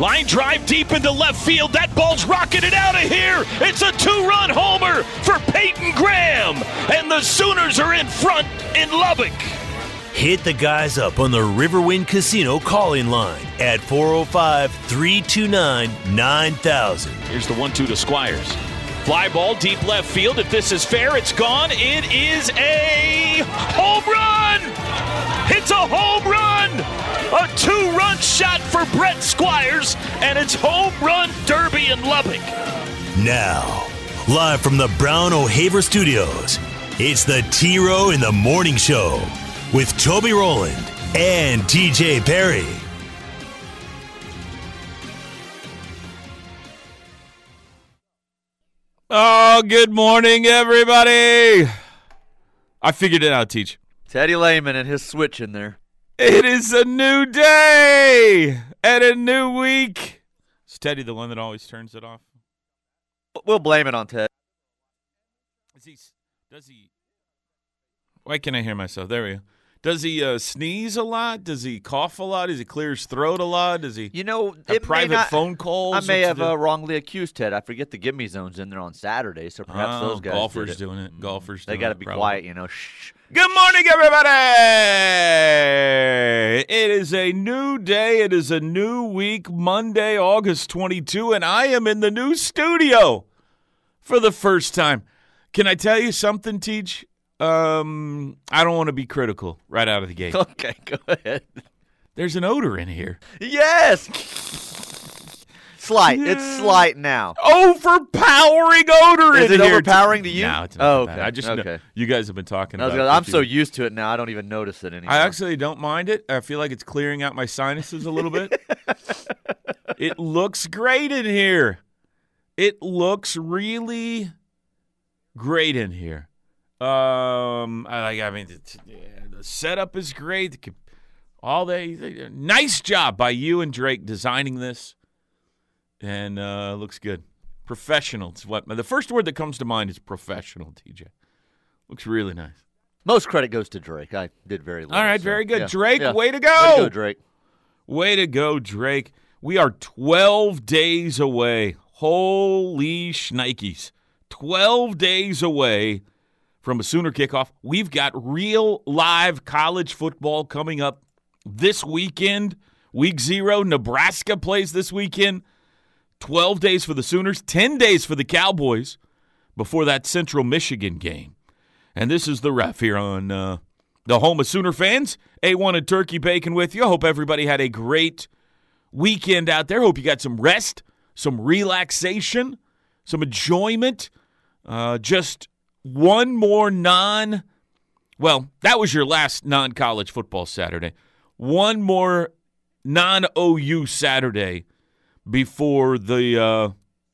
Line drive deep into left field. That ball's rocketed out of here. It's a two run homer for Peyton Graham. And the Sooners are in front in Lubbock. Hit the guys up on the Riverwind Casino calling line at 405 329 9000. Here's the 1 2 to Squires. Fly ball deep left field. If this is fair, it's gone. It is a home run! It's a home run! A two run shot for Brett Squires, and it's home run derby in Lubbock. Now, live from the Brown O'Haver Studios, it's the T Row in the Morning Show with Toby Rowland and TJ Perry. Oh, good morning, everybody. I figured it out, Teach. Teddy Lehman and his switch in there. It is a new day and a new week. Is Teddy the one that always turns it off? We'll blame it on Ted. Is he? Does he? Why can't I hear myself? There we go. Does he uh, sneeze a lot? Does he cough a lot? Does he clear his throat a lot? Does he? You know, have it private not- phone calls. I may What's have uh, wrongly accused Ted. I forget the give me zones in there on Saturday, so perhaps Oh, those guys. golfers did it. doing it. Golfers. They got to be probably. quiet, you know. Shh. Good morning, everybody. It is a new day. It is a new week, Monday, August 22, and I am in the new studio for the first time. Can I tell you something, Teach? Um, I don't want to be critical right out of the gate. Okay, go ahead. There's an odor in here. Yes. Slight. It's slight now. Overpowering odor Is in it here. overpowering to you? No, it's not. Oh, bad. I just know you guys have been talking about. gonna- it I'm so used to it now. I don't even notice it anymore. I actually don't mind it. I feel like it's clearing out my sinuses a little bit. it looks great in here. It looks really great in here. Um, I like. I mean, the setup is great. The All they, nice job by you and Drake designing this, and uh, looks good. Professional. It's what the first word that comes to mind is professional. TJ looks really nice. Most credit goes to Drake. I did very little. All right, so, very good. yeah. Drake, Yeah. way to Way go. to go, Drake. Way to go, Drake. We are 12 days away. Holy shnikes. 12 days away from a Sooner kickoff. We've got real live college football coming up this weekend. Week zero, Nebraska plays this weekend. 12 days for the Sooners, 10 days for the Cowboys before that Central Michigan game. And this is the ref here on uh, the home of Sooner fans. A1 and Turkey Bacon with you. I hope everybody had a great weekend out there. Hope you got some rest, some relaxation, some enjoyment. Uh, just one more non. Well, that was your last non college football Saturday. One more non OU Saturday before the uh,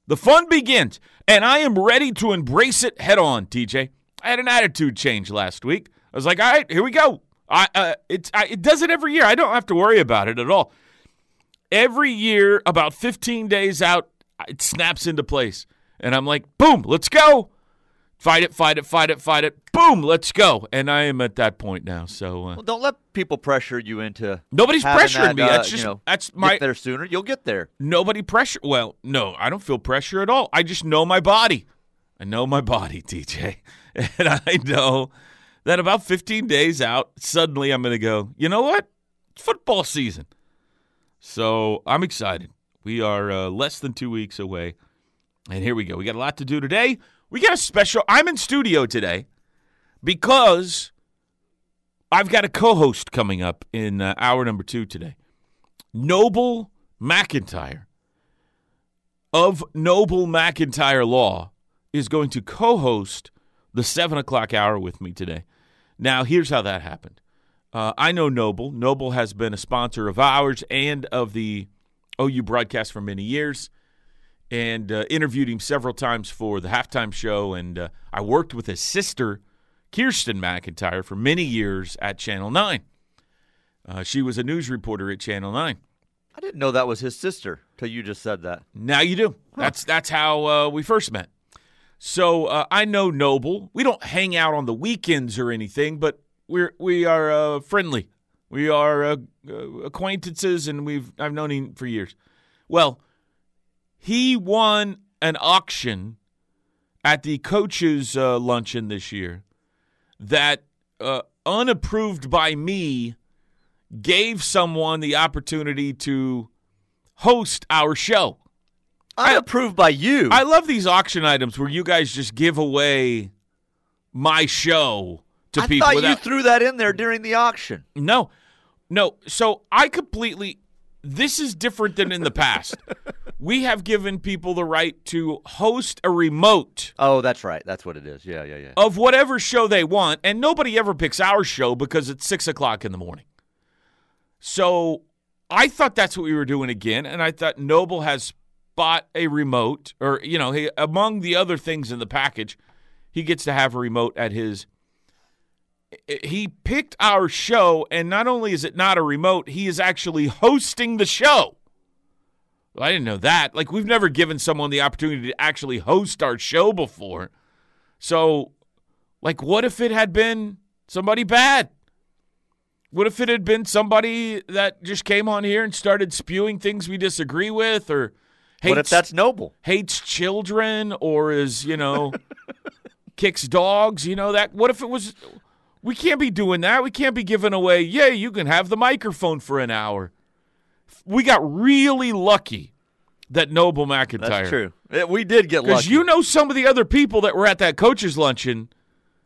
the fun begins, and I am ready to embrace it head on. TJ, I had an attitude change last week. I was like, all right, here we go. I uh, I, it does it every year. I don't have to worry about it at all. Every year, about 15 days out, it snaps into place, and I'm like, boom, let's go. Fight it, fight it, fight it, fight it. Boom, let's go. And I am at that point now. So uh, Well, don't let people pressure you into. nobody's pressuring that, me. uh, that's you just know, that's my Get there sooner. You'll get there. nobody pressure. Well, no, I don't feel pressure at all. I just know my body. I know my body, DJ, and I know that about 15 days out, suddenly I'm going to go. You know what? It's football season, so I'm excited. We are uh, less than two weeks away, and here we go. We got a lot to do today. We got a special. I'm in studio today because I've got a co-host coming up in uh, hour number two today. Noble McIntyre of Noble McIntyre Law is going to co host the 7 o'clock hour with me today. Now, here's how that happened. Uh, I know Noble. Noble has been a sponsor of ours and of the OU broadcast for many years. And uh, interviewed him several times for the halftime show. And uh, I worked with his sister, Kirsten McIntyre, for many years at Channel 9. Uh, she was a news reporter at Channel 9. I didn't know that was his sister till you just said that. Now you do. That's that's how uh, we first met. So uh, I know Noble. We don't hang out on the weekends or anything, but we're we are uh, friendly. We are acquaintances, and we've I've known him for years. Well, he won an auction at the coaches' uh, luncheon this year that, uh, unapproved by me, gave someone the opportunity to host our show. Unapproved by you. I love these auction items where you guys just give away my show to people. I people. thought you threw that in there during the auction. no, no. So I completely. This is different than in the past. we have given people the right to host a remote Oh, that's right. That's what it is. Yeah, yeah, yeah. of whatever show they want, and nobody ever picks our show because it's six o'clock in the morning. So I thought that's what we were doing again, and I thought Noble has bought a remote, or you know, he, among the other things in the package, he gets to have a remote at his. He picked our show, and not only is it not a remote, he is actually hosting the show. Well, I didn't know that. Like we've never given someone the opportunity to actually host our show before. So, like, what if it had been somebody bad? What if it had been somebody that just came on here and started spewing things we disagree with, or hates, what if that's noble? hates children, or is you know kicks dogs? You know that. What if it was? We can't be doing that. We can't be giving away. Yeah, you can have the microphone for an hour. We got really lucky that Noble McIntyre. That's true. We did get lucky. Because you know some of the other people that were at that coaches luncheon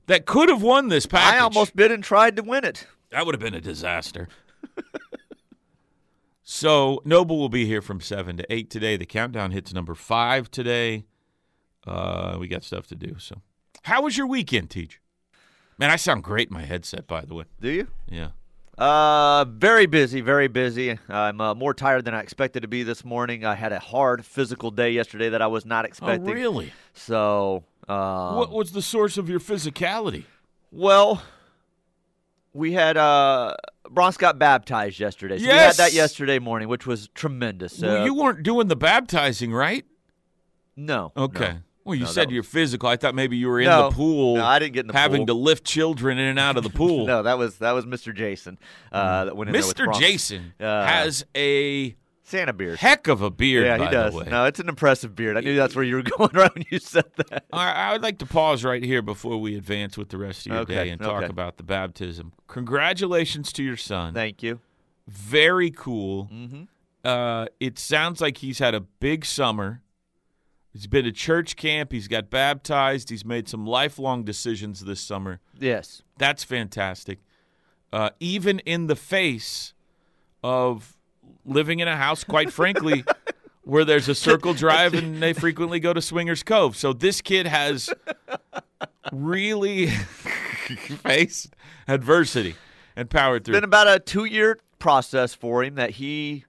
that could have won this package. I almost bid and tried to win it. that would have been a disaster. so Noble will be here from seven to eight today. The countdown hits number five today. Uh, we got stuff to do. So, how was your weekend, Teach? Man, I sound great in my headset. By the way, Do you? yeah. Uh, very busy, very busy. I'm uh, more tired than I expected to be this morning. I had a hard physical day yesterday that I was not expecting. Oh, really? So, um, what was the source of your physicality? well, we had uh, Bronx got baptized yesterday. So we Yes! had that yesterday morning, which was tremendous. well, Uh, you weren't doing the baptizing, right? no. Okay. no. Well, you No, said you're physical. I thought maybe you were in No. the pool. No, I didn't get in the having pool. to lift children in and out of the pool. No, that was that was Mr. Jason. Uh, that went in Mr. Jason Uh, has a Santa beard. heck of a beard. yeah, he does. No, it's an impressive beard. I knew that's where you were going right when you said that. I, I would like to pause right here before we advance with the rest of your Okay, day and talk okay. about the baptism. Congratulations to your son. Thank you. Very cool. Mm-hmm. Uh, it sounds like he's had a big summer. He's been to church camp. He's got baptized. He's made some lifelong decisions this summer. Yes. That's fantastic. Uh, even in the face of living in a house, quite frankly, where there's a circle drive and they frequently go to Swingers Cove. So this kid has really faced adversity and powered through. been about a two year process for him that he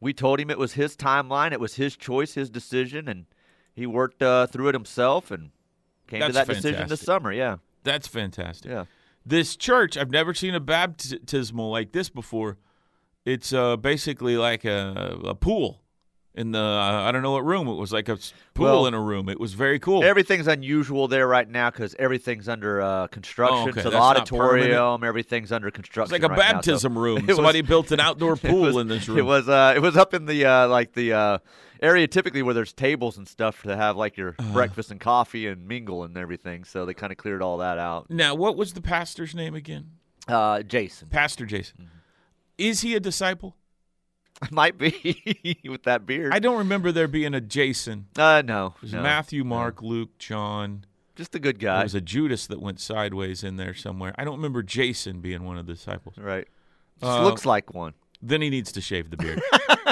we told him it was his timeline it was his choice his decision and he worked uh, through it himself and came to That's that decision this summer yeah That's fantastic. yeah This church, I've never seen a baptismal like this before. It's uh, basically like a, a pool in the uh, I don't know what room. It was like a pool Well, in a room. It was very cool. everything's unusual there right now because everything's under uh, construction Oh, okay. so the auditorium everything's under construction. It's like a right now, so- baptism room. It was- Somebody built an outdoor pool was- in this room. It was uh, it was up in the uh, like the uh, area typically where there's tables and stuff to have like your Uh-huh. breakfast and coffee and mingle and everything. So they kind of cleared all that out. now, what was the pastor's name again? Uh, Jason Pastor Jason. Mm-hmm. Is he a disciple? might be with that beard. I don't remember there being a Jason. uh, no, It was no. Matthew, Mark, Luke, John. just a good There guy. was a Judas that went sideways in there somewhere. I don't remember Jason being one of the disciples. right. Just Uh, looks like one. Then he needs to shave the beard.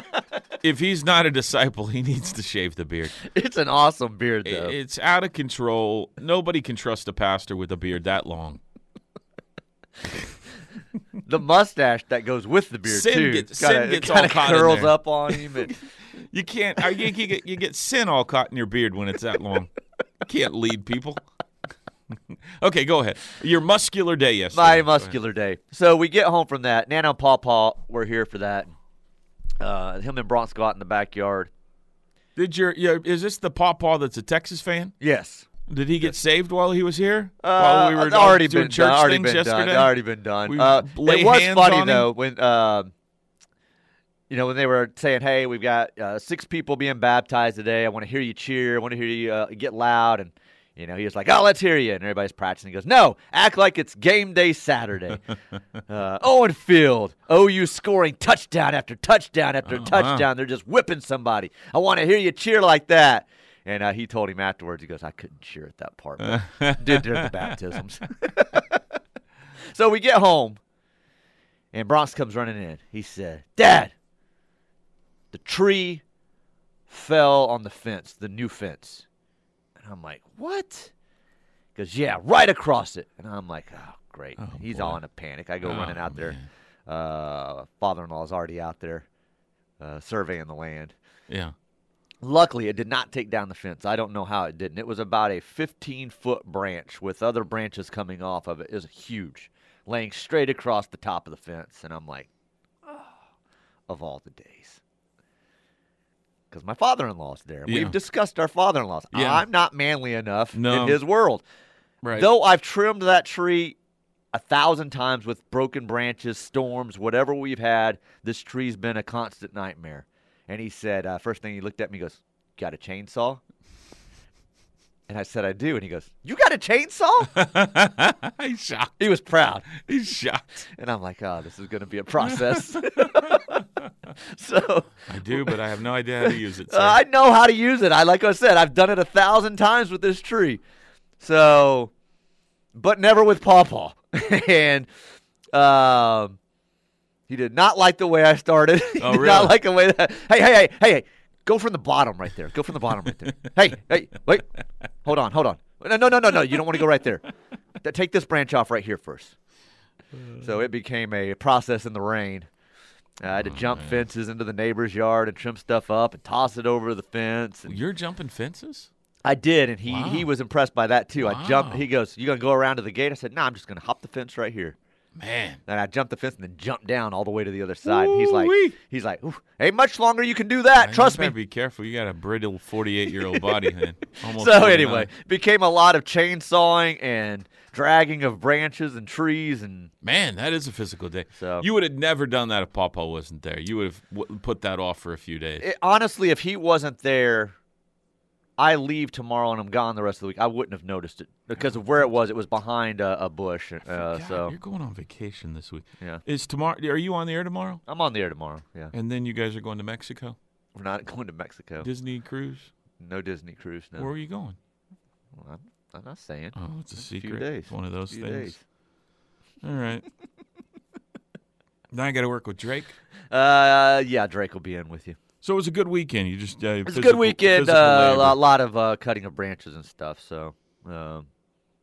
if he's not a disciple, he needs to shave the beard. It's an awesome beard though. It's out of control. Nobody can trust a pastor with a beard that long. the mustache that goes with the beard Sin too. gets- kinda, sin gets all caught in curls up on him. And, You can't. Think you get you get sin all caught in your beard when it's that long. You can't lead people. okay, go ahead. Your muscular day yesterday. my muscular day. So we get home from that. Nana and Paw Paw were here for that. Uh, him and Bronx go out in the backyard. Did your is this the pawpaw that's a Texas fan? Yes. Did he get saved while he was here? Uh, while we were already doing been church done. Already things been yesterday. done. Already been done. We Uh, lay it was hands funny on him? though when um, you know when they were saying, "Hey, we've got uh, six people being baptized today. I want to hear you cheer. I want to hear you uh, get loud." And you know he was like, "Oh, let's hear you." And everybody's practicing. He goes, "No, act like it's game day Saturday." uh, Owen Field, OU scoring touchdown after touchdown after Oh, wow. touchdown. They're just whipping somebody. I want to hear you cheer like that. And uh, he told him afterwards, he goes, I couldn't cheer at that part. But did during the baptisms. so we get home, and Bronx comes running in. He said, Dad, the tree fell on the fence, the new fence. And I'm like, What? He goes, Yeah, right across it. And I'm like, Oh, great. He's all in a panic. I go running Oh, out there. Uh, Father in law is already out there uh, surveying the land. Yeah. Luckily, it did not take down the fence. I don't know how it didn't. It was about a 15 foot branch with other branches coming off of it. It was huge, laying straight across the top of the fence. And I'm like, oh, of all the days. Because my father in law's there. Yeah. We've discussed our father in laws. Yeah. I'm not manly enough No. in his world. Right. Though I've trimmed that tree a thousand times with broken branches, storms, whatever we've had, this tree's been a constant nightmare. And he said, uh, first thing he looked at me, he goes, Got a chainsaw? And I said, I do. And he goes, You got a chainsaw? He's shocked. he was proud. He's shocked. And I'm like, Oh, this is going to be a process. so I do, but I have no idea how to use it. uh. I know how to use it. I Like I said, I've done it a thousand times with this tree. So, but never with Paw Paw. and um, he did not like the way I started. he Oh, did really? not like the way that. Hey, hey, hey, hey, hey. Go from the bottom right there. Go from the bottom right there. hey, hey, wait. Hold on, hold on. No, no, no, no, no. You don't want to go right there. Take this branch off right here first. So it became a process in the rain. I had to oh, jump fences into the neighbor's yard and trim stuff up and toss it over the fence. And You're jumping fences? I did, and he, Wow. he was impressed by that too. I jumped. He goes, "You gonna go around to the gate?" I said, "No, I'm just gonna hop the fence right here." Man. And I jumped the fence and then jumped down all the way to the other side. And he's like, Ooh-wee. he's like, "Oof, ain't much longer you can do that. You Trust me. Be careful. You got a brittle 48 year old body, man. Almost So 49. anyway, became a lot of chainsawing and dragging of branches and trees and Man, that is a physical day. So- you would have never done that if Papa wasn't there. You would have w- put that off for a few days. it, honestly, if he wasn't there, I leave tomorrow and I'm gone the rest of the week. I wouldn't have noticed it because of where it was. It was behind a, a bush. Uh, so you're going on vacation this week. Yeah. Is tomorrow? Are you on the air tomorrow? I'm on the air tomorrow. Yeah, And then you guys are going to Mexico, we're not going to Mexico. Disney cruise. No Disney cruise. No, Where are you going? Well, I'm, I'm not saying. Oh, it's a few secret. days. It's one of those Few things. days. All right. now I got to work with Drake. Uh, yeah, Drake will be in with you. So it was a good weekend. You just uh, It's a good weekend. Uh, a lot of uh, cutting of branches and stuff. So, um,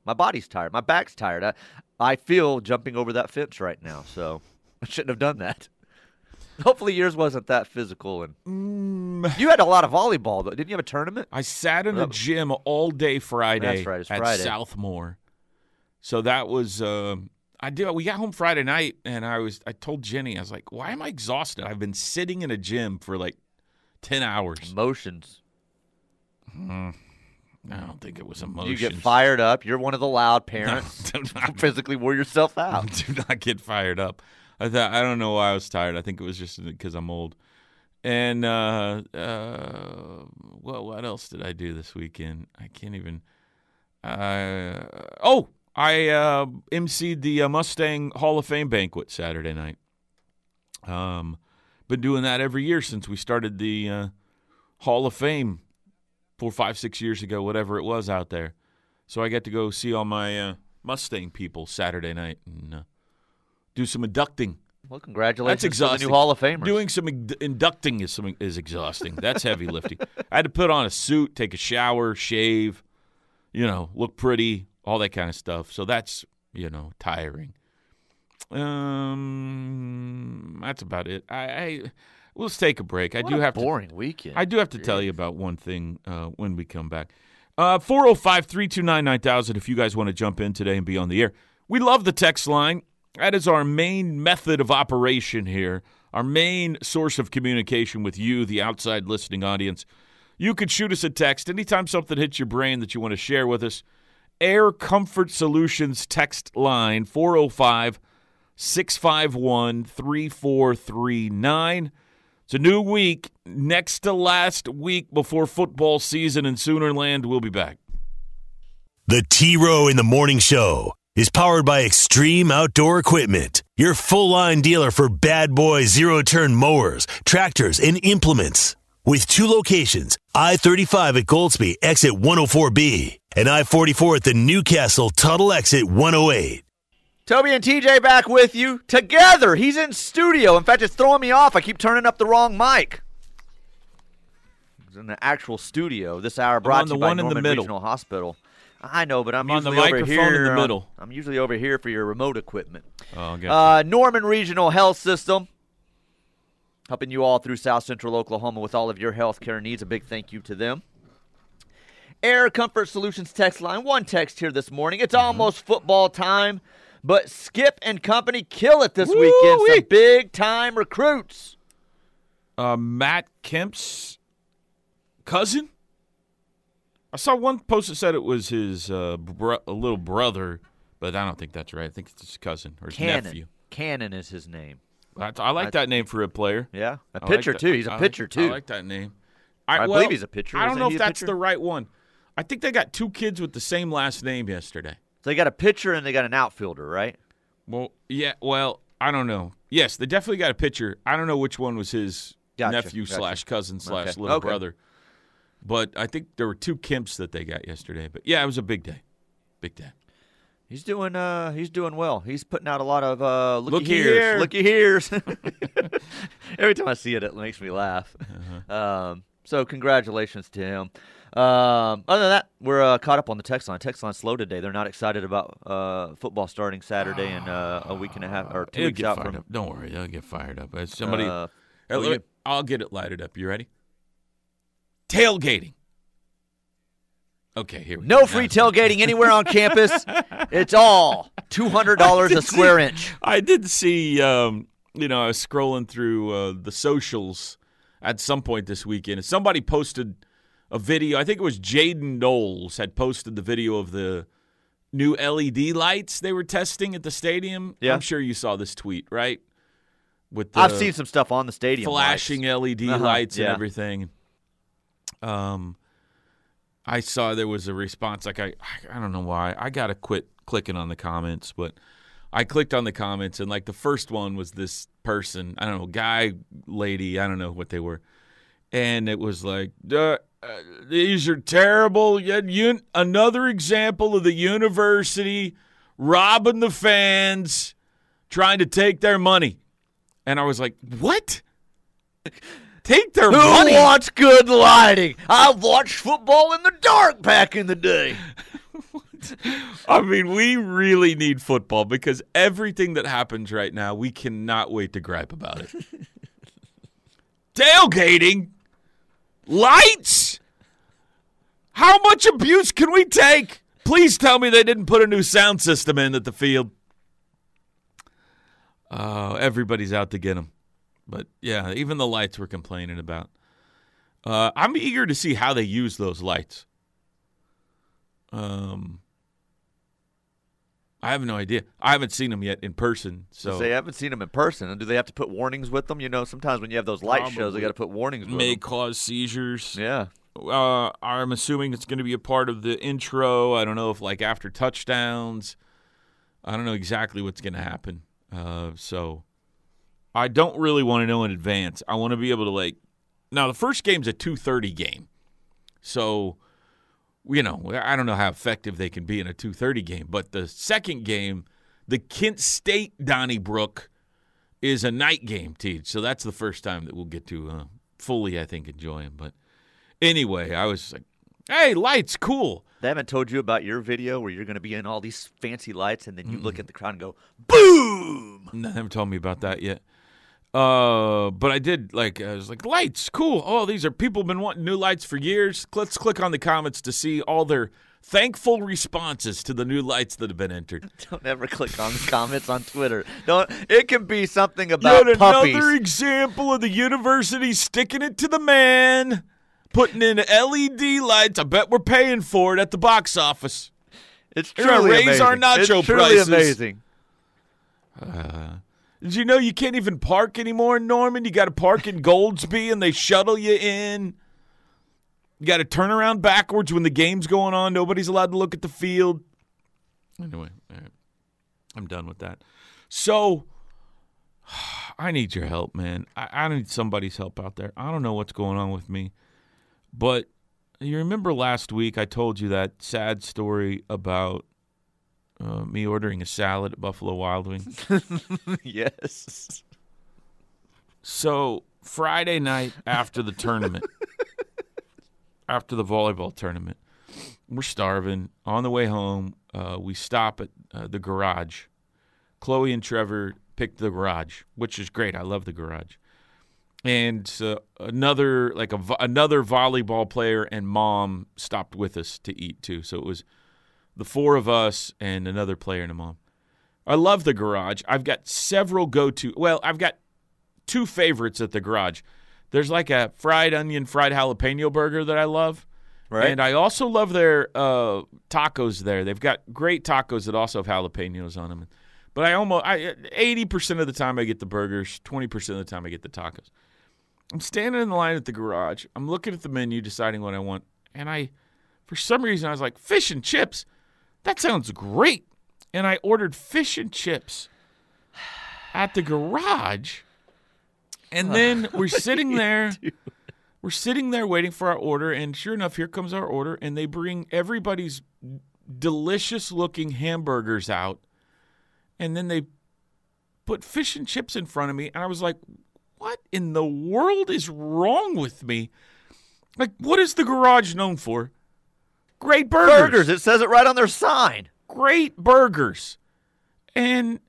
my body's tired. My back's tired. I, I feel jumping over that fence right now. So, I shouldn't have done that. Hopefully, yours wasn't that physical. And Mm, you had a lot of volleyball, though. Didn't you have a tournament? I sat in a That- gym all day Friday That's right, it's at Friday. Southmoore. So that was um I did we got home Friday night and I was I told Jenny I was like, "Why am I exhausted? I've been sitting in a gym for like 10 hours." Emotions. I don't think it was emotions. You get fired up. You're one of the loud parents. do not, Physically wore yourself out. do not get fired up. I thought I don't know why I was tired. I think it was just because I'm old. And uh, uh, what what else did I do this weekend? I can't even. Uh, oh, I uh, emceed the uh, Mustang Hall of Fame banquet Saturday night. Um, been doing that every year since we started the uh, Hall of Fame four, five, six years ago, whatever it was out there. So I get to go see all my uh, Mustang people Saturday night and uh, do some inducting. Well, congratulations That's to the exhausting. new Hall of Famers. Doing some ind- inducting is some, is exhausting. That's heavy lifting. I had to put on a suit, take a shower, shave, you know, look pretty, all that kind of stuff. So that's you know tiring. Um, that's about it. I, I let's take a break. I do a have to boring weekend. I do have to tell you about one thing uh, when we come back. Uh, 405 329 9000 if you guys want to jump in today and be on the air. We love the text line. That is our main method of operation here, our main source of communication with you, the outside listening audience. You could shoot us a text anytime something hits your brain that you want to share with us. Air Comfort Solutions text line 405 651 3439. It's a new week, next to last week before football season in Soonerland. We'll be back. The T Row in the Morning Show is powered by Extreme Outdoor Equipment, your full line dealer for bad boy zero turn mowers, tractors, and implements. With two locations I 35 at Goldsby, exit 104B, and I 44 at the Newcastle Tuttle exit 108. Toby and TJ back with you together. He's in studio. In fact, it's throwing me off. I keep turning up the wrong mic. He's in the actual studio this hour, brought on to the you by one in the Norman middle. Regional Hospital. I know, but I'm, I'm usually over microphone in here. the on- middle. I'm usually over here for your remote equipment. Oh, okay. Uh, Norman Regional Health System, helping you all through South Central Oklahoma with all of your health care needs. A big thank you to them. Air Comfort Solutions text line. One text here this morning. It's Mm-hmm. almost football time, but Skip and company kill it this weekend. Woo-wee. Some big time recruits. uh, Matt Kemp's cousin. I saw one post that said it was his uh, bro- little brother, but I don't think that's right. I think it's his cousin or his Cannon. nephew. Cannon is his name. I, I like that name for a player. Yeah, a I pitcher that- too. He's a I like- pitcher too. I like that name. I, I well, believe he's a pitcher. I don't know if that's pitcher? the right one. I think they got two kids with the same last name yesterday. So they got a pitcher and they got an outfielder, right? Well, yeah. Well, I don't know. Yes, they definitely got a pitcher. I don't know which one was his Gotcha, nephew gotcha. slash cousin slash Okay, little okay. brother. But I think there were two Kemps that they got yesterday. But yeah, it was a big day. Big day. He's doing uh he's doing well. He's putting out a lot of uh looky, Looky here's, here. looky here's. Every time I see it it makes me laugh. Uh-huh. Um so congratulations to him. Um other than that, we're uh, caught up on the text line. Text line's slow today. They're not excited about uh football starting Saturday and uh, a week and a half or 2 It'll weeks get out from up. Don't worry, they'll get fired up. Somebody, uh, oh, you- I'll get it lighted up. You ready? Tailgating. Okay, here we no go. free tailgating anywhere on campus. It's all two hundred dollars a square see- inch. I did see, um, you know, I was scrolling through uh, the socials at some point this weekend. Somebody posted a video. I think it was Jaden Knowles had posted the video of the new LED lights they were testing at the stadium. Yeah. I'm sure you saw this tweet, right? With the I've seen some stuff on the stadium. flashing lights. LED Uh-huh, lights and everything. Um, I saw there was a response. Like I, I don't know why. I gotta quit clicking on the comments, but I clicked on the comments, and like the first one was this person. I don't know, guy, lady. I don't know what they were, and it was like, uh, these are terrible. Yet un- another example of the university robbing the fans, trying to take their money. And I was like, what? Take their Who money? wants good lighting? I watched football in the dark back in the day. I mean, we really need football because everything that happens right now, we cannot wait to gripe about it. Tailgating? Lights? How much abuse can we take? Please tell me they didn't put a new sound system in at the field. Oh, everybody's out to get them. But yeah, even the lights we're complaining about. Uh, I'm eager to see how they use those lights. Um, I have no idea. I haven't seen them yet in person. So they haven't seen them in person, and do they have to put warnings with them? You know, sometimes when you have those light shows, they got to put warnings with may them. cause seizures. Yeah, Uh, I'm assuming it's going to be a part of the intro. I don't know if like after touchdowns. I don't know exactly what's going to happen. Uh, so I don't really want to know in advance. I want to be able to like. Now the first game's a 2:30 game, so you know I don't know how effective they can be in a 2:30 game. But the second game, the Kent State Donnybrook, is a night game, Teach. So that's the first time that we'll get to uh, fully, I think, enjoy them. But anyway, I was like, Hey, lights, cool. They haven't told you about your video where you're going to be in all these fancy lights, and then you look at the crowd and go, "Boom!" No, they haven't told me about that yet. Uh, but I did like I was like lights, cool. Oh, these are people been wanting new lights for years. Let's click on the comments to see all their thankful responses to the new lights that have been entered. Don't ever click on the comments on Twitter. Don't. It can be something about Yet puppies. another example of the university sticking it to the man, putting in LED lights. I bet we're paying for it at the box office. It's They're gonna truly raise amazing. our nacho it's truly prices. amazing. Did you know you can't even park anymore in Norman? You got to park in Goldsby and they shuttle you in. You got to turn around backwards when the game's going on. Nobody's allowed to look at the field. Anyway. I'm done with that. So, I need your help, man. I, I need somebody's help out there. I don't know what's going on with me. But you remember last week I told you that sad story about uh, me ordering a salad at Buffalo Wild Wings? yes. So Friday night after the tournament, after the volleyball tournament, we're starving. On the way home, uh, we stop at uh, the garage. Chloe and Trevor picked the garage, which is great. I love the garage. And uh, another like a another volleyball player and mom stopped with us to eat too. So it was the four of us and another player and a mom. I love the garage. I've got several go to. Well, I've got two favorites at the garage. There's like a fried onion, fried jalapeno burger that I love. Right. And I also love their uh, tacos there. They've got great tacos that also have jalapenos on them. But I almost I eighty percent of the time I get the burgers, twenty percent of the time I get the tacos. I'm standing in the line at the garage. I'm looking at the menu, deciding what I want, and I, for some reason, I was like, fish and chips. That sounds great. And I ordered fish and chips at the garage. And then we're sitting there. We're sitting there waiting for our order, and sure enough, here comes our order, and they bring everybody's delicious looking hamburgers out, and then they put fish and chips in front of me, and I was like, "What in the world is wrong with me? Like, what is the garage known for? Great burgers, Burgers. It says it right on their sign. great burgers, and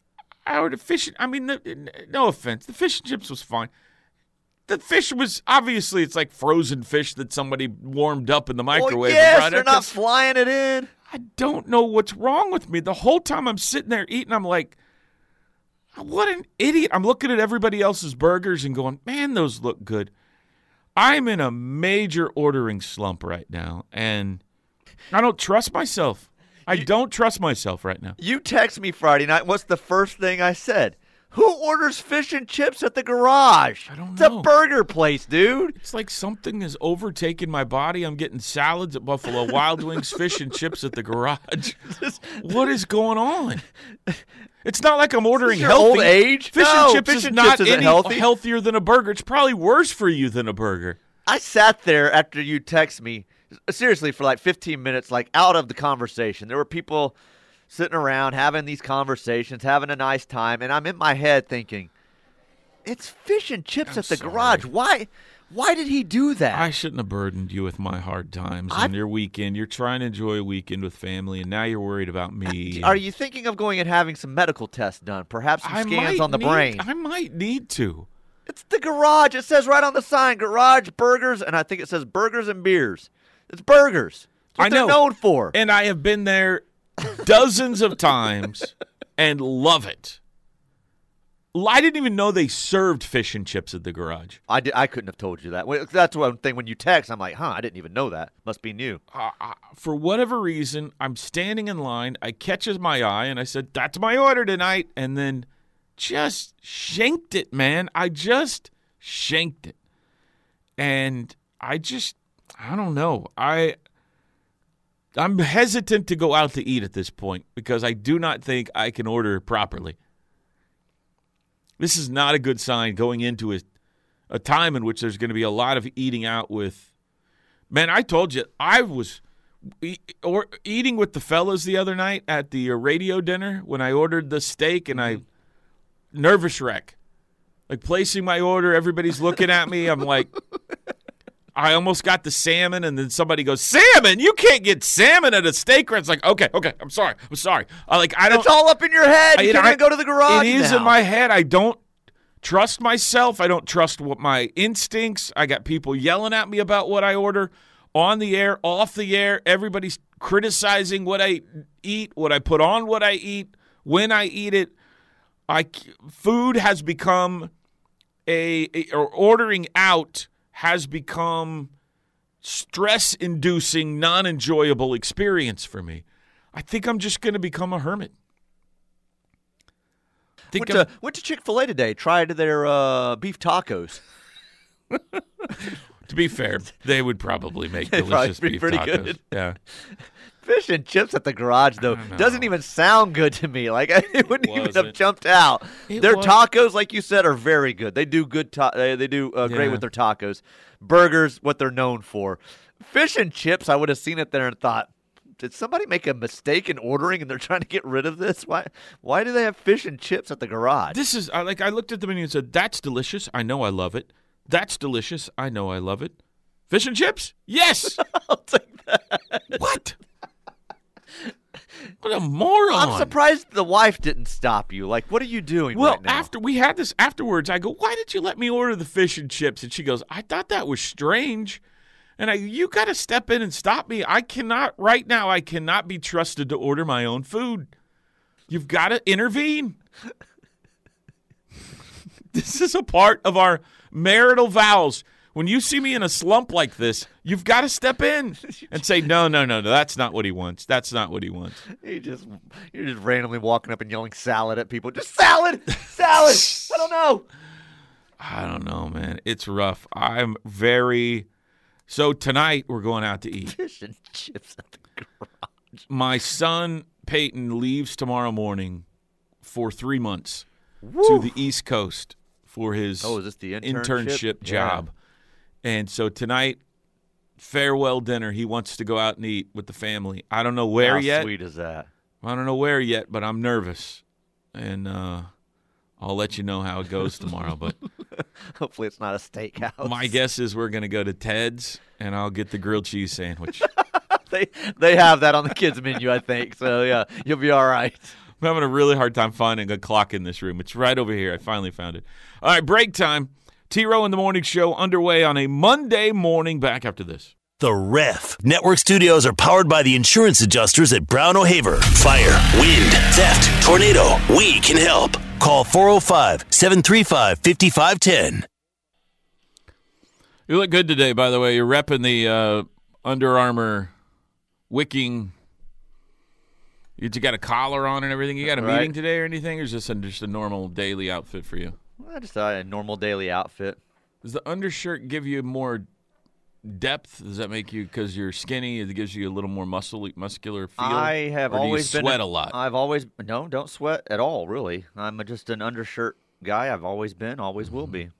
our fish. I mean, the, no offense, the fish and chips was fine. The fish was obviously it's like frozen fish that somebody warmed up in the microwave. yes, they're not flying it in. I don't know what's wrong with me. The whole time I'm sitting there eating, I'm like, what an idiot. I'm looking at everybody else's burgers and going, man, those look good. I'm in a major ordering slump right now, and I don't trust myself. I don't trust myself right now. You text me Friday night. What's the first thing I said? Who orders fish and chips at the garage? I don't it's know. a burger place, dude. It's like something has overtaken my body. I'm getting salads at Buffalo Wild Wings, fish and chips at the garage. What is going on? It's not like I'm ordering healthy. old age? Fish No, and chips fish is and not chips any healthy. healthier than a burger. It's probably worse for you than a burger. I sat there after you text me, seriously, for like 15 minutes, like out of the conversation. There were people sitting around having these conversations, having a nice time, and I'm in my head thinking, it's fish and chips I'm at the sorry. garage. Why? Why did he do that? I shouldn't have burdened you with my hard times I- and your weekend. You're trying to enjoy a weekend with family, and now you're worried about me. Uh, are you thinking of going and having some medical tests done? Perhaps some I scans on the need- brain. I might need to. It's the garage. It says right on the sign, garage burgers, and I think it says burgers and beers. It's burgers. It's what I know. known for. And I have been there dozens of times and love it. I didn't even know they served fish and chips at the garage. I, di- I couldn't have told you that. That's one thing. When you text, I'm like, huh, I didn't even know that. Must be new. Uh, uh, for whatever reason, I'm standing in line. I catches my eye, and I said, "That's my order tonight." And then just shanked it, man. I just shanked it, and I just, I don't know. I, I'm hesitant to go out to eat at this point because I do not think I can order properly. This is not a good sign going into a, a time in which there's going to be a lot of eating out with. Man, I told you I was e- or eating with the fellas the other night at the uh, radio dinner when I ordered the steak and I nervous wreck. Like placing my order, everybody's looking at me. I'm like I almost got the salmon, and then somebody goes, "Salmon? You can't get salmon at a steak restaurant." It's like, okay, okay, I'm sorry, I'm sorry. I like, I don't. It's all up in your head. You I- can't I- go to the garage. It is now. in my head. I don't trust myself. I don't trust what my instincts. I got people yelling at me about what I order on the air, off the air. Everybody's criticizing what I eat, what I put on what I eat, when I eat it. I food has become a, a or ordering out has become stress inducing, non enjoyable experience for me. I think I'm just going to become a hermit. I think Went I'm- to, went to Chick Fil A today. Tried their uh, beef tacos. to be fair, they would probably make They'd probably delicious be beef pretty tacos. good. Yeah, Fish and chips at the garage though doesn't even sound good to me. Like it wouldn't even have wasn't. jumped out. It their wa- tacos, like you said, are very good. They do good. Ta- they, they do uh, great Yeah. with their tacos. Burgers, what they're known for. Fish and chips, I would have seen it there and thought, did somebody make a mistake in ordering and they're trying to get rid of this? Why? Why do they have fish and chips at the garage? this is I like. I looked at the menu and said, "That's delicious. I know I love it. That's delicious. I know I love it. Fish and chips? Yes. I'll take that. what? What a moron! I'm surprised the wife didn't stop you. Like, what are you doing Well, right now? after we had this afterwards, I go, "Why did you let me order the fish and chips?" And she goes, "I thought that was strange." And I, you got to step in and stop me. I cannot right now. I cannot be trusted to order my own food. You've got to intervene. this is a part of our marital vows. When you see me in a slump like this, you've got to step in and say, "No, no, no, no. That's not what he wants. That's not what he wants." You just you're just randomly walking up and yelling salad at people. Just salad, salad. I don't know. I don't know, man. It's rough. I'm very. So tonight we're going out to eat. Fish and chips at the garage. My son Peyton leaves tomorrow morning for three months to the East Coast for his Oh, is this the internship? Yeah. job. And so tonight, farewell dinner. He wants to go out and eat with the family. I don't know where How yet. sweet is that? I don't know where yet, but I'm nervous, and uh, I'll let you know how it goes tomorrow. But Hopefully, it's not a steakhouse. my guess is we're gonna go to Ted's, and I'll get the grilled cheese sandwich. they they have that on the kids menu, I think. So yeah, you'll be all right. I'm having a really hard time finding a clock in this room. It's right over here. I finally found it. All right, break time. T Row in the Morning Show underway on a Monday morning. Back after this. The Ref. Network studios are powered by the insurance adjusters at Brown O'Haver. Fire, wind, theft, tornado. We can help. Call 405 735 5510. You look good today, by the way. You're repping the uh, Under Armour wicking. You you got a collar on and everything. You got a Right. meeting today or anything, or is this just a normal daily outfit for you? Well, just a normal daily outfit. Does the undershirt give you more depth? Does that make you because you're skinny? It gives you a little more muscle muscular feel. I have always been sweat an- a lot. I've always no, don't sweat at all. Really, I'm just an undershirt guy. I've always been, always will be. Mm-hmm.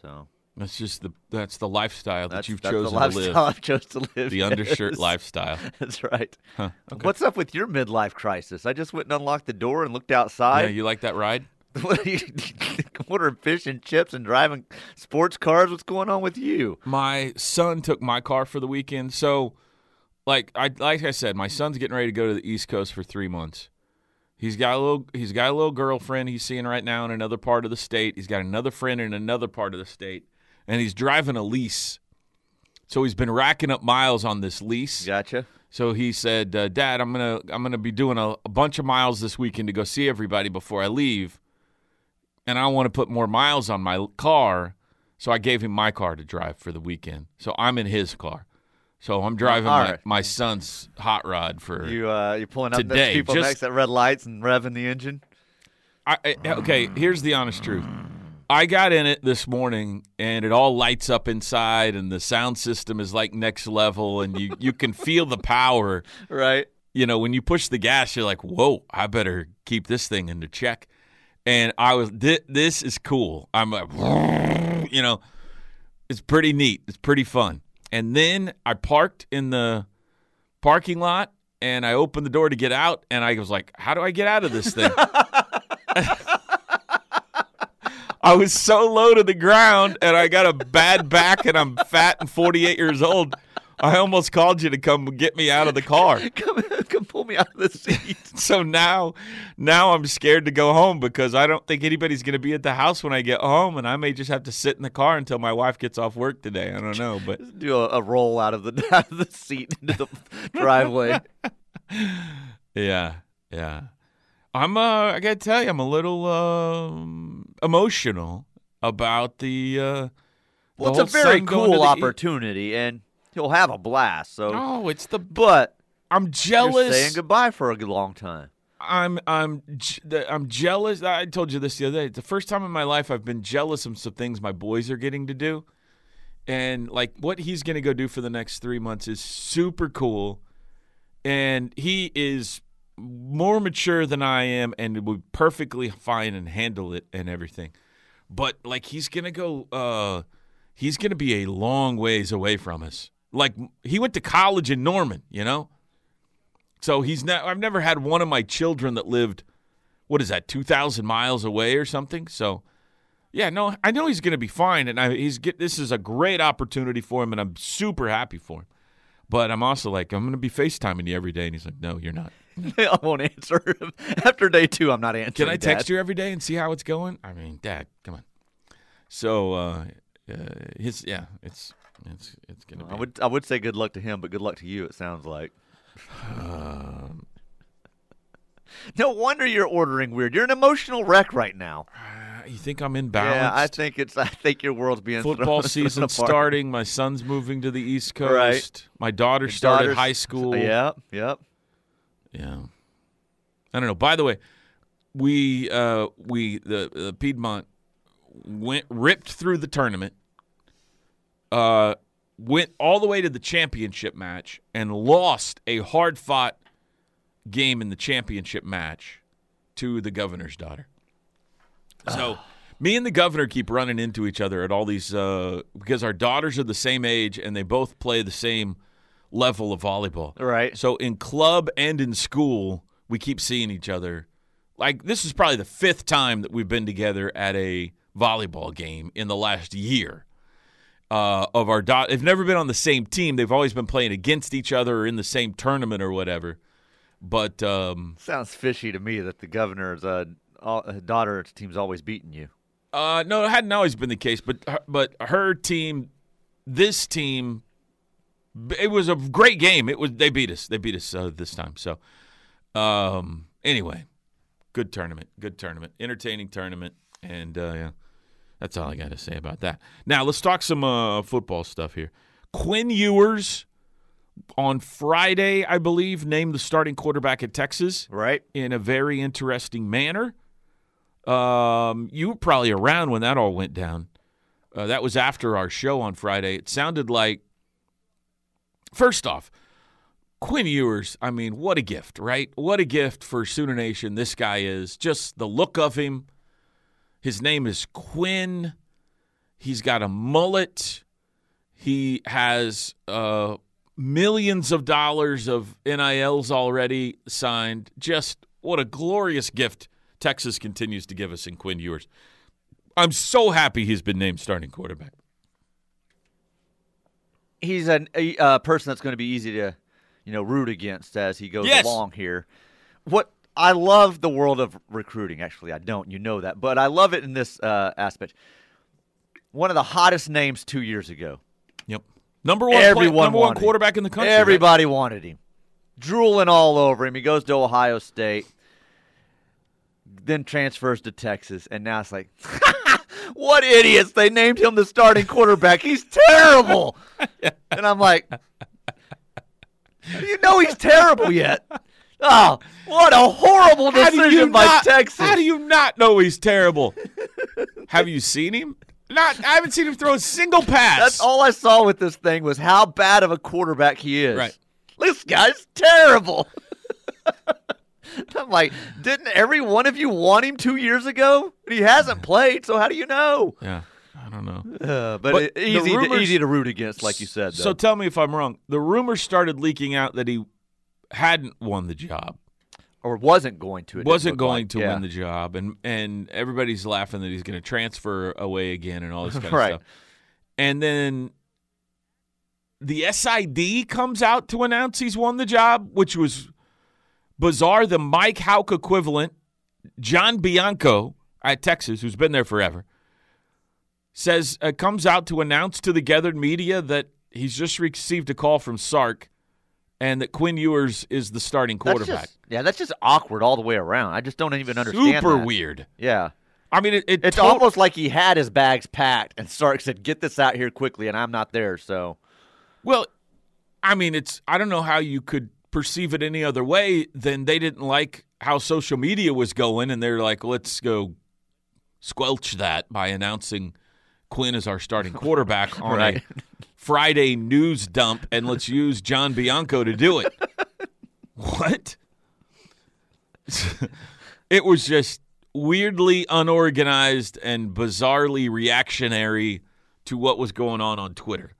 So That's just the that's the lifestyle that you've that's chosen the to lifestyle live. I've chose to live. The undershirt lifestyle. That's right. Huh, okay. What's up with your midlife crisis? I just went and unlocked the door and looked outside. Yeah, you like that ride? what are you ordering fish and chips and driving sports cars? What's going on with you? My son took my car for the weekend, so like I like I said, my son's getting ready to go to the East Coast for three months. He's got a little he's got a little girlfriend he's seeing right now in another part of the state. He's got another friend in another part of the state, and he's driving a lease. So he's been racking up miles on this lease. Gotcha. So he said, uh, "Dad, I'm gonna I'm gonna be doing a, a bunch of miles this weekend to go see everybody before I leave, and I want to put more miles on my car." So I gave him my car to drive for the weekend. So I'm in his car. So I'm driving my, right. my son's hot rod for. You uh, you pulling up Today, next to people just- next at red lights and revving the engine. I, I- okay, here's the honest truth. I got in it this morning and it all lights up inside and the sound system is like next level and you, you can feel the power. Right. you know, when you push the gas, you're like, "Whoa, I better keep this thing into check." And I was, thi- this is cool. I'm like, you know, it's pretty neat. It's pretty fun. And then I parked in the parking lot, and I opened the door to get out, and I was like, "How do I get out of this thing?" I was so low to the ground, and I got a bad back, and I'm fat and 48 years old. I almost called you to come get me out of the car. come, come pull me out of the seat. So now, now I'm scared to go home because I don't think anybody's going to be at the house when I get home, and I may just have to sit in the car until my wife gets off work today. I don't know, but Do a, a roll out of the out of the seat into the driveway. yeah, yeah. I'm. Uh, I got to tell you, I'm a little um, emotional about the. Uh, Well, it's a very son going to cool the E- opportunity, and he'll have a blast. So, Oh, it's the. but I'm jealous. you're saying goodbye for a long time. I'm I'm I'm jealous. I told you this the other day. It's the first time in my life I've been jealous of some things my boys are getting to do, and like what he's going to go do for the next three months is super cool, and he is more mature than I am, and would perfectly fine and handle it and everything. But like he's going to go, uh, he's going to be a long ways away from us. Like he went to college in Norman, you know. So he's not. I've never had one of my children that lived, what is that, two thousand miles away or something. So, yeah, no, I know he's going to be fine, and I, he's get. This is a great opportunity for him, and I'm super happy for him. But I'm also like, I'm going to be FaceTiming you every day, and he's like, No, you're not. I won't answer after day two. I'm not answering. Can I text Dad. you every day and see how it's going? I mean, Dad, come on. So, uh, uh his yeah, it's it's it's to be. I would I would say good luck to him, but good luck to you. It sounds like. Um, No wonder you're ordering weird. You're an emotional wreck right now. uh, you think I'm imbalanced? Yeah, I think it's. I think your world's being thrown- football thrown season apart. starting. My son's moving to the East Coast. Right. My daughter started Daughters- high school. Yep, yep. Yeah. I don't know. By the way, we uh we the, the Piedmont went ripped through the tournament. Uh went all the way to the championship match and lost a hard-fought game in the championship match to the governor's daughter. So me and the governor keep running into each other at all these uh, because our daughters are the same age and they both play the same level of volleyball. Right. So in club and in school, we keep seeing each other. Like this is probably the fifth time that we've been together at a volleyball game in the last year. Uh, of our dot, they've never been on the same team. They've always been playing against each other or in the same tournament or whatever. But um, Sounds fishy to me that the governor's uh, uh, daughter team's always beating you. Uh, no, it hadn't always been the case, but but her team, this team, it was a great game. It was they beat us. They beat us uh, this time. So, um, anyway, good tournament. Good tournament. Entertaining tournament. And uh, yeah, that's all I got to say about that. Now let's talk some uh, football stuff here. Quinn Ewers on Friday, I believe, named the starting quarterback at Texas Right. in a very interesting manner. Um, you were probably around when that all went down. Uh, that was after our show on Friday. It sounded like, first off, Quinn Ewers. I mean, what a gift, right? What a gift for Sooner Nation. This guy is just the look of him. His name is Quinn. He's got a mullet. He has uh, millions of dollars of NILs already signed. Just what a glorious gift Texas continues to give us in Quinn Ewers. I'm so happy he's been named starting quarterback. He's an, a uh, person that's going to be easy to, you know, root against as he goes Yes. along here. What I love the world of recruiting. Actually, I don't. You know that, but I love it in this uh, aspect. One of the hottest names two years ago. Yep. Number one, play- Everyone number one him. quarterback in the country. right? Everybody wanted him. Drooling all over him. He goes to Ohio State, then transfers to Texas, and now it's like, what idiots! They named him the starting quarterback. He's terrible. And I'm like, you know he's terrible yet. Oh, what a horrible How do you decision by not- Texas. How do you not know he's terrible? Have you seen him? Not. I haven't seen him throw a single pass. That's all I saw with this thing was how bad of a quarterback he is. Right. This guy's terrible. I'm like, didn't every one of you want him two years ago? He hasn't played, so how do you know? Yeah. I don't know. Uh, but But it- easy, rumors- to, easy to root against, like you said. Though. So tell me if I'm wrong. The rumors started leaking out that he hadn't won the job. or wasn't going to. it wasn't going like. to Yeah. win the job, and and everybody's laughing that he's going to transfer away again and all this kind Right. of stuff. And then the SID comes out to announce he's won the job, which was bizarre. The Mike Houck equivalent, John Bianco at Texas, who's been there forever, says uh, comes out to announce to the gathered media that he's just received a call from Sark. And that Quinn Ewers is the starting That's quarterback. just- yeah, that's just awkward all the way around. I just don't even understand. Super that. weird. Yeah. I mean, it, it It's tot- almost like he had his bags packed, and Sark said, "Get this out here quickly," and I'm not there. So well. I mean, it's I don't know how you could perceive it any other way than they didn't like how social media was going, and they're like, let's go squelch that by announcing Quinn as our starting quarterback on Right. a Friday news dump, and let's use John Bianco to do it. what? it was just weirdly unorganized and bizarrely reactionary to what was going on on Twitter.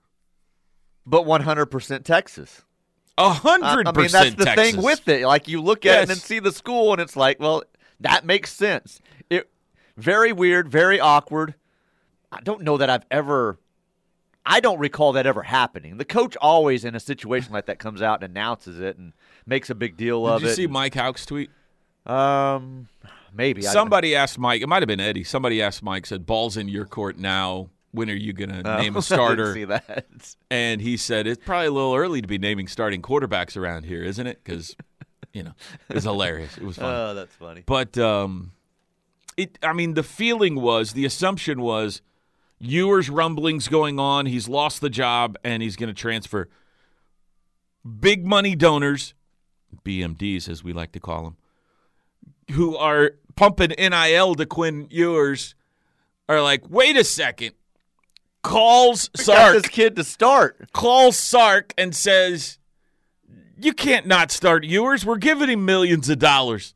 but 100% Texas. A hundred percent. I mean, that's the Texas. thing with it. Like you look at it and see the school, and it's like, well, that makes sense. It very weird, very awkward. I don't know that I've ever. I don't recall that ever happening. The coach always, in a situation like that, comes out and announces it and makes a big deal of Did you it. see Mike Houck's tweet? Um, maybe Somebody asked Mike. It might have been Eddie. Somebody asked Mike. Said, "Ball's in your court now. When are you going to Oh, name I a didn't starter?" see that. And he said, "It's probably a little early to be naming starting quarterbacks around here, isn't it?" Because you know, it was hilarious. It was fun. Oh, that's funny. But um, it. I mean, the feeling was, the assumption was, Ewers rumblings going on. He's lost the job and he's going to transfer. Big money donors, BMDs as we like to call them, who are pumping NIL to Quinn Ewers, are like, wait a second. Calls Sark this kid to start. calls Sark and says, You can't not start Ewers. We're giving him millions of dollars.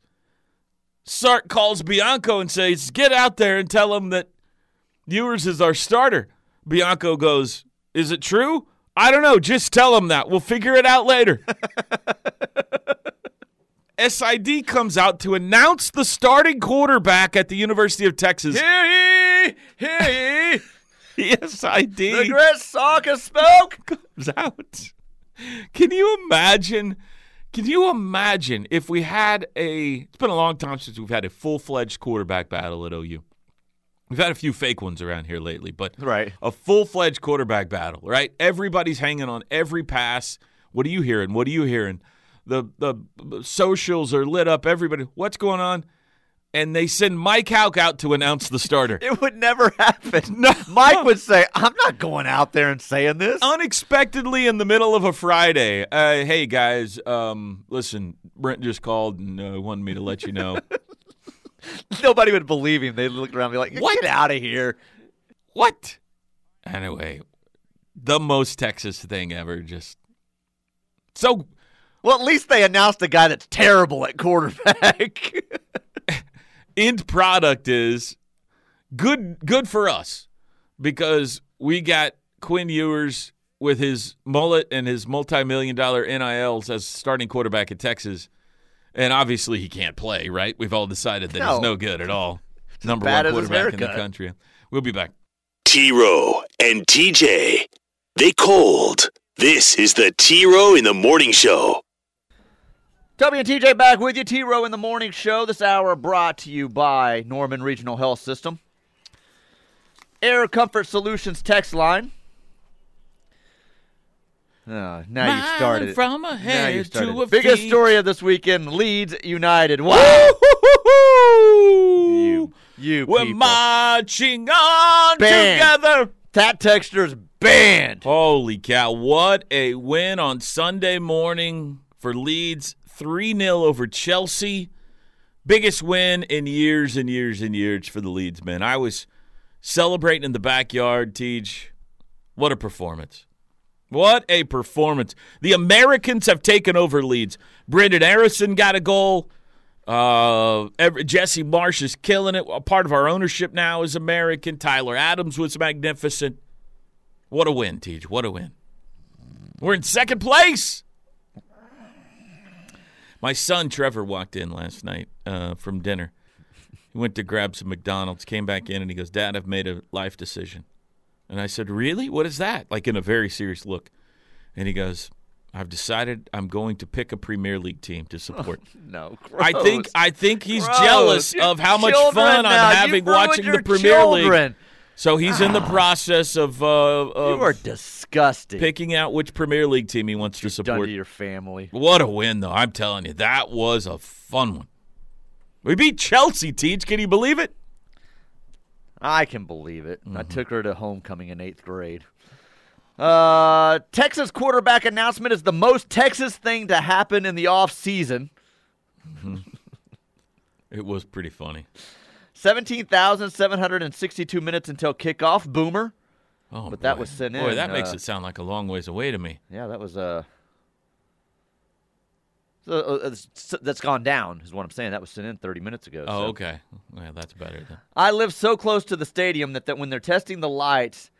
Sark calls Bianco and says, Get out there and tell him that Ewers is our starter. Bianco goes, Is it true? I don't know. Just tell him that. We'll figure it out later. SID comes out to announce the starting quarterback at the University of Texas. Hear ye, hear ye. The SID The great has spoke. comes out. Can you imagine? Can you imagine if we had a? It's been a long time since we've had a full fledged quarterback battle at OU. We've had a few fake ones around here lately, but Right. a full fledged quarterback battle, right? Everybody's hanging on every pass. What are you hearing? What are you hearing? The the socials are lit up. Everybody, what's going on? And they send Mike Houck out to announce the starter. It would never happen. No. Mike would say, I'm not going out there and saying this. unexpectedly in the middle of a Friday. Uh, hey guys, um, listen, Brent just called and uh, wanted me to let you know. Nobody would believe him. They'd look around and be like, What? get out of here. what? Anyway, the most Texas thing ever. Just so Well, at least they announced a guy that's terrible at quarterback. end product is good. Good for us because we got Quinn Ewers with his mullet and his multi-million dollar NILs as starting quarterback at Texas. And obviously he can't play, right? We've all decided that No. he's no good at all. Number one as his quarterback in the country. We'll be back. T Row and TJ. They cold. This is the T Row in the Morning Show. Toby and TJ back with you. T Row in the Morning Show. This hour brought to you by Norman Regional Health System. Air Comfort Solutions text line. Oh, now you started. it. from a Now head you started. to a. Biggest feet. story of this weekend: Leeds United. Wow, you, you We're people. marching on Banned. together. that texture's banned. Holy cow. What a win on Sunday morning for Leeds. 3 0 over Chelsea. Biggest win in years and years and years for the Leeds, men. I was celebrating in the backyard, Teach. What a performance. What a performance. The Americans have taken over Leeds. Brenden Aaronson got a goal. Uh, Jesse Marsch is killing it. A part of our ownership now is American. Tyler Adams was magnificent. What a win, Teach. What a win. We're in second place. My son Trevor walked in last night uh, from dinner. He went to grab some McDonald's, came back in, and he goes, "Dad, I've made a life decision." And I said, "Really? What is that?" Like in a very serious look. And he goes, "I've decided I'm going to pick a Premier League team to support." No, I think. I think he's Gross. jealous of how much fun now. I'm having watching the Premier League. So he's in the process of, uh, of You are disgusting. picking out which Premier League team he wants to Done support. to your family. What a win, though! I'm telling you, that was a fun one. We beat Chelsea. Teach, can you believe it? I can believe it. I Mm-hmm. took her to homecoming in eighth grade. Uh, Texas quarterback announcement is the most Texas thing to happen in the off season. It was pretty funny. Seventeen thousand seven hundred and sixty-two minutes until kickoff. Boomer. Oh, But that was sent Boy, in, Boy, that makes uh, it sound like a long ways away to me. Yeah, that was uh, uh, uh, uh that's gone down. Is what I'm saying. That was sent in 30 minutes ago. Oh, so. okay. Yeah, that's better. Then. I live so close to the stadium that, that when they're testing the lights,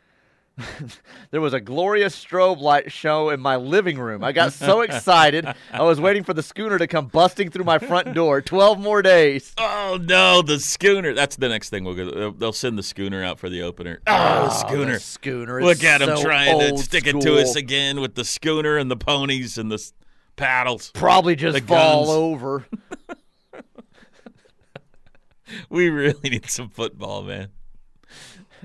there was a glorious strobe light show in my living room. I got so excited. I was waiting for the schooner to come busting through my front door. 12 more days. Oh no, the schooner. That's the next thing we'll go. they'll- send the schooner out for the opener. Ah, oh, the schooner. The schooner. Look at him so trying to stick it to us again with the schooner and the ponies and the paddles. Probably just The fall guns. over. We really need some football, man.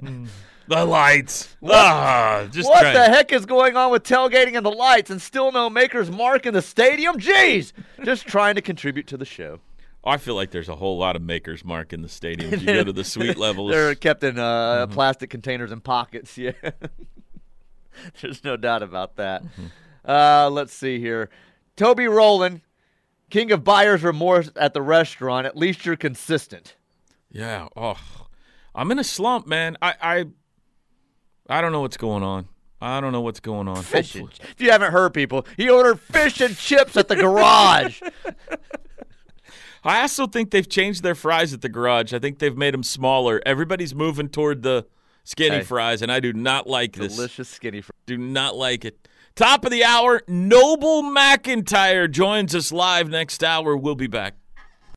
The lights. Ah, just What the heck is going on with tailgating and the lights and still no Maker's Mark in the stadium? Jeez! Just trying to contribute to the show. Oh, I feel like there's a whole lot of Maker's Mark in the stadium. If you go to the suite levels. They're kept in uh, Mm-hmm. plastic containers and pockets. Yeah, there's no doubt about that. Mm-hmm. Uh, let's see here. Toby Rowland, king of buyer's remorse at the restaurant. At least you're consistent. Yeah. Oh, I'm in a slump, man. I, I, I don't know what's going on. I don't know what's going on. Fish and, if you haven't heard, people, he ordered fish and chips at the garage. I also think they've changed their fries at the garage. I think they've made them smaller. Everybody's moving toward the skinny Hey. fries, and I do not like this. Delicious skinny. Fr- Do not like it. Top of the hour, Noble McIntyre joins us live next hour. We'll be back.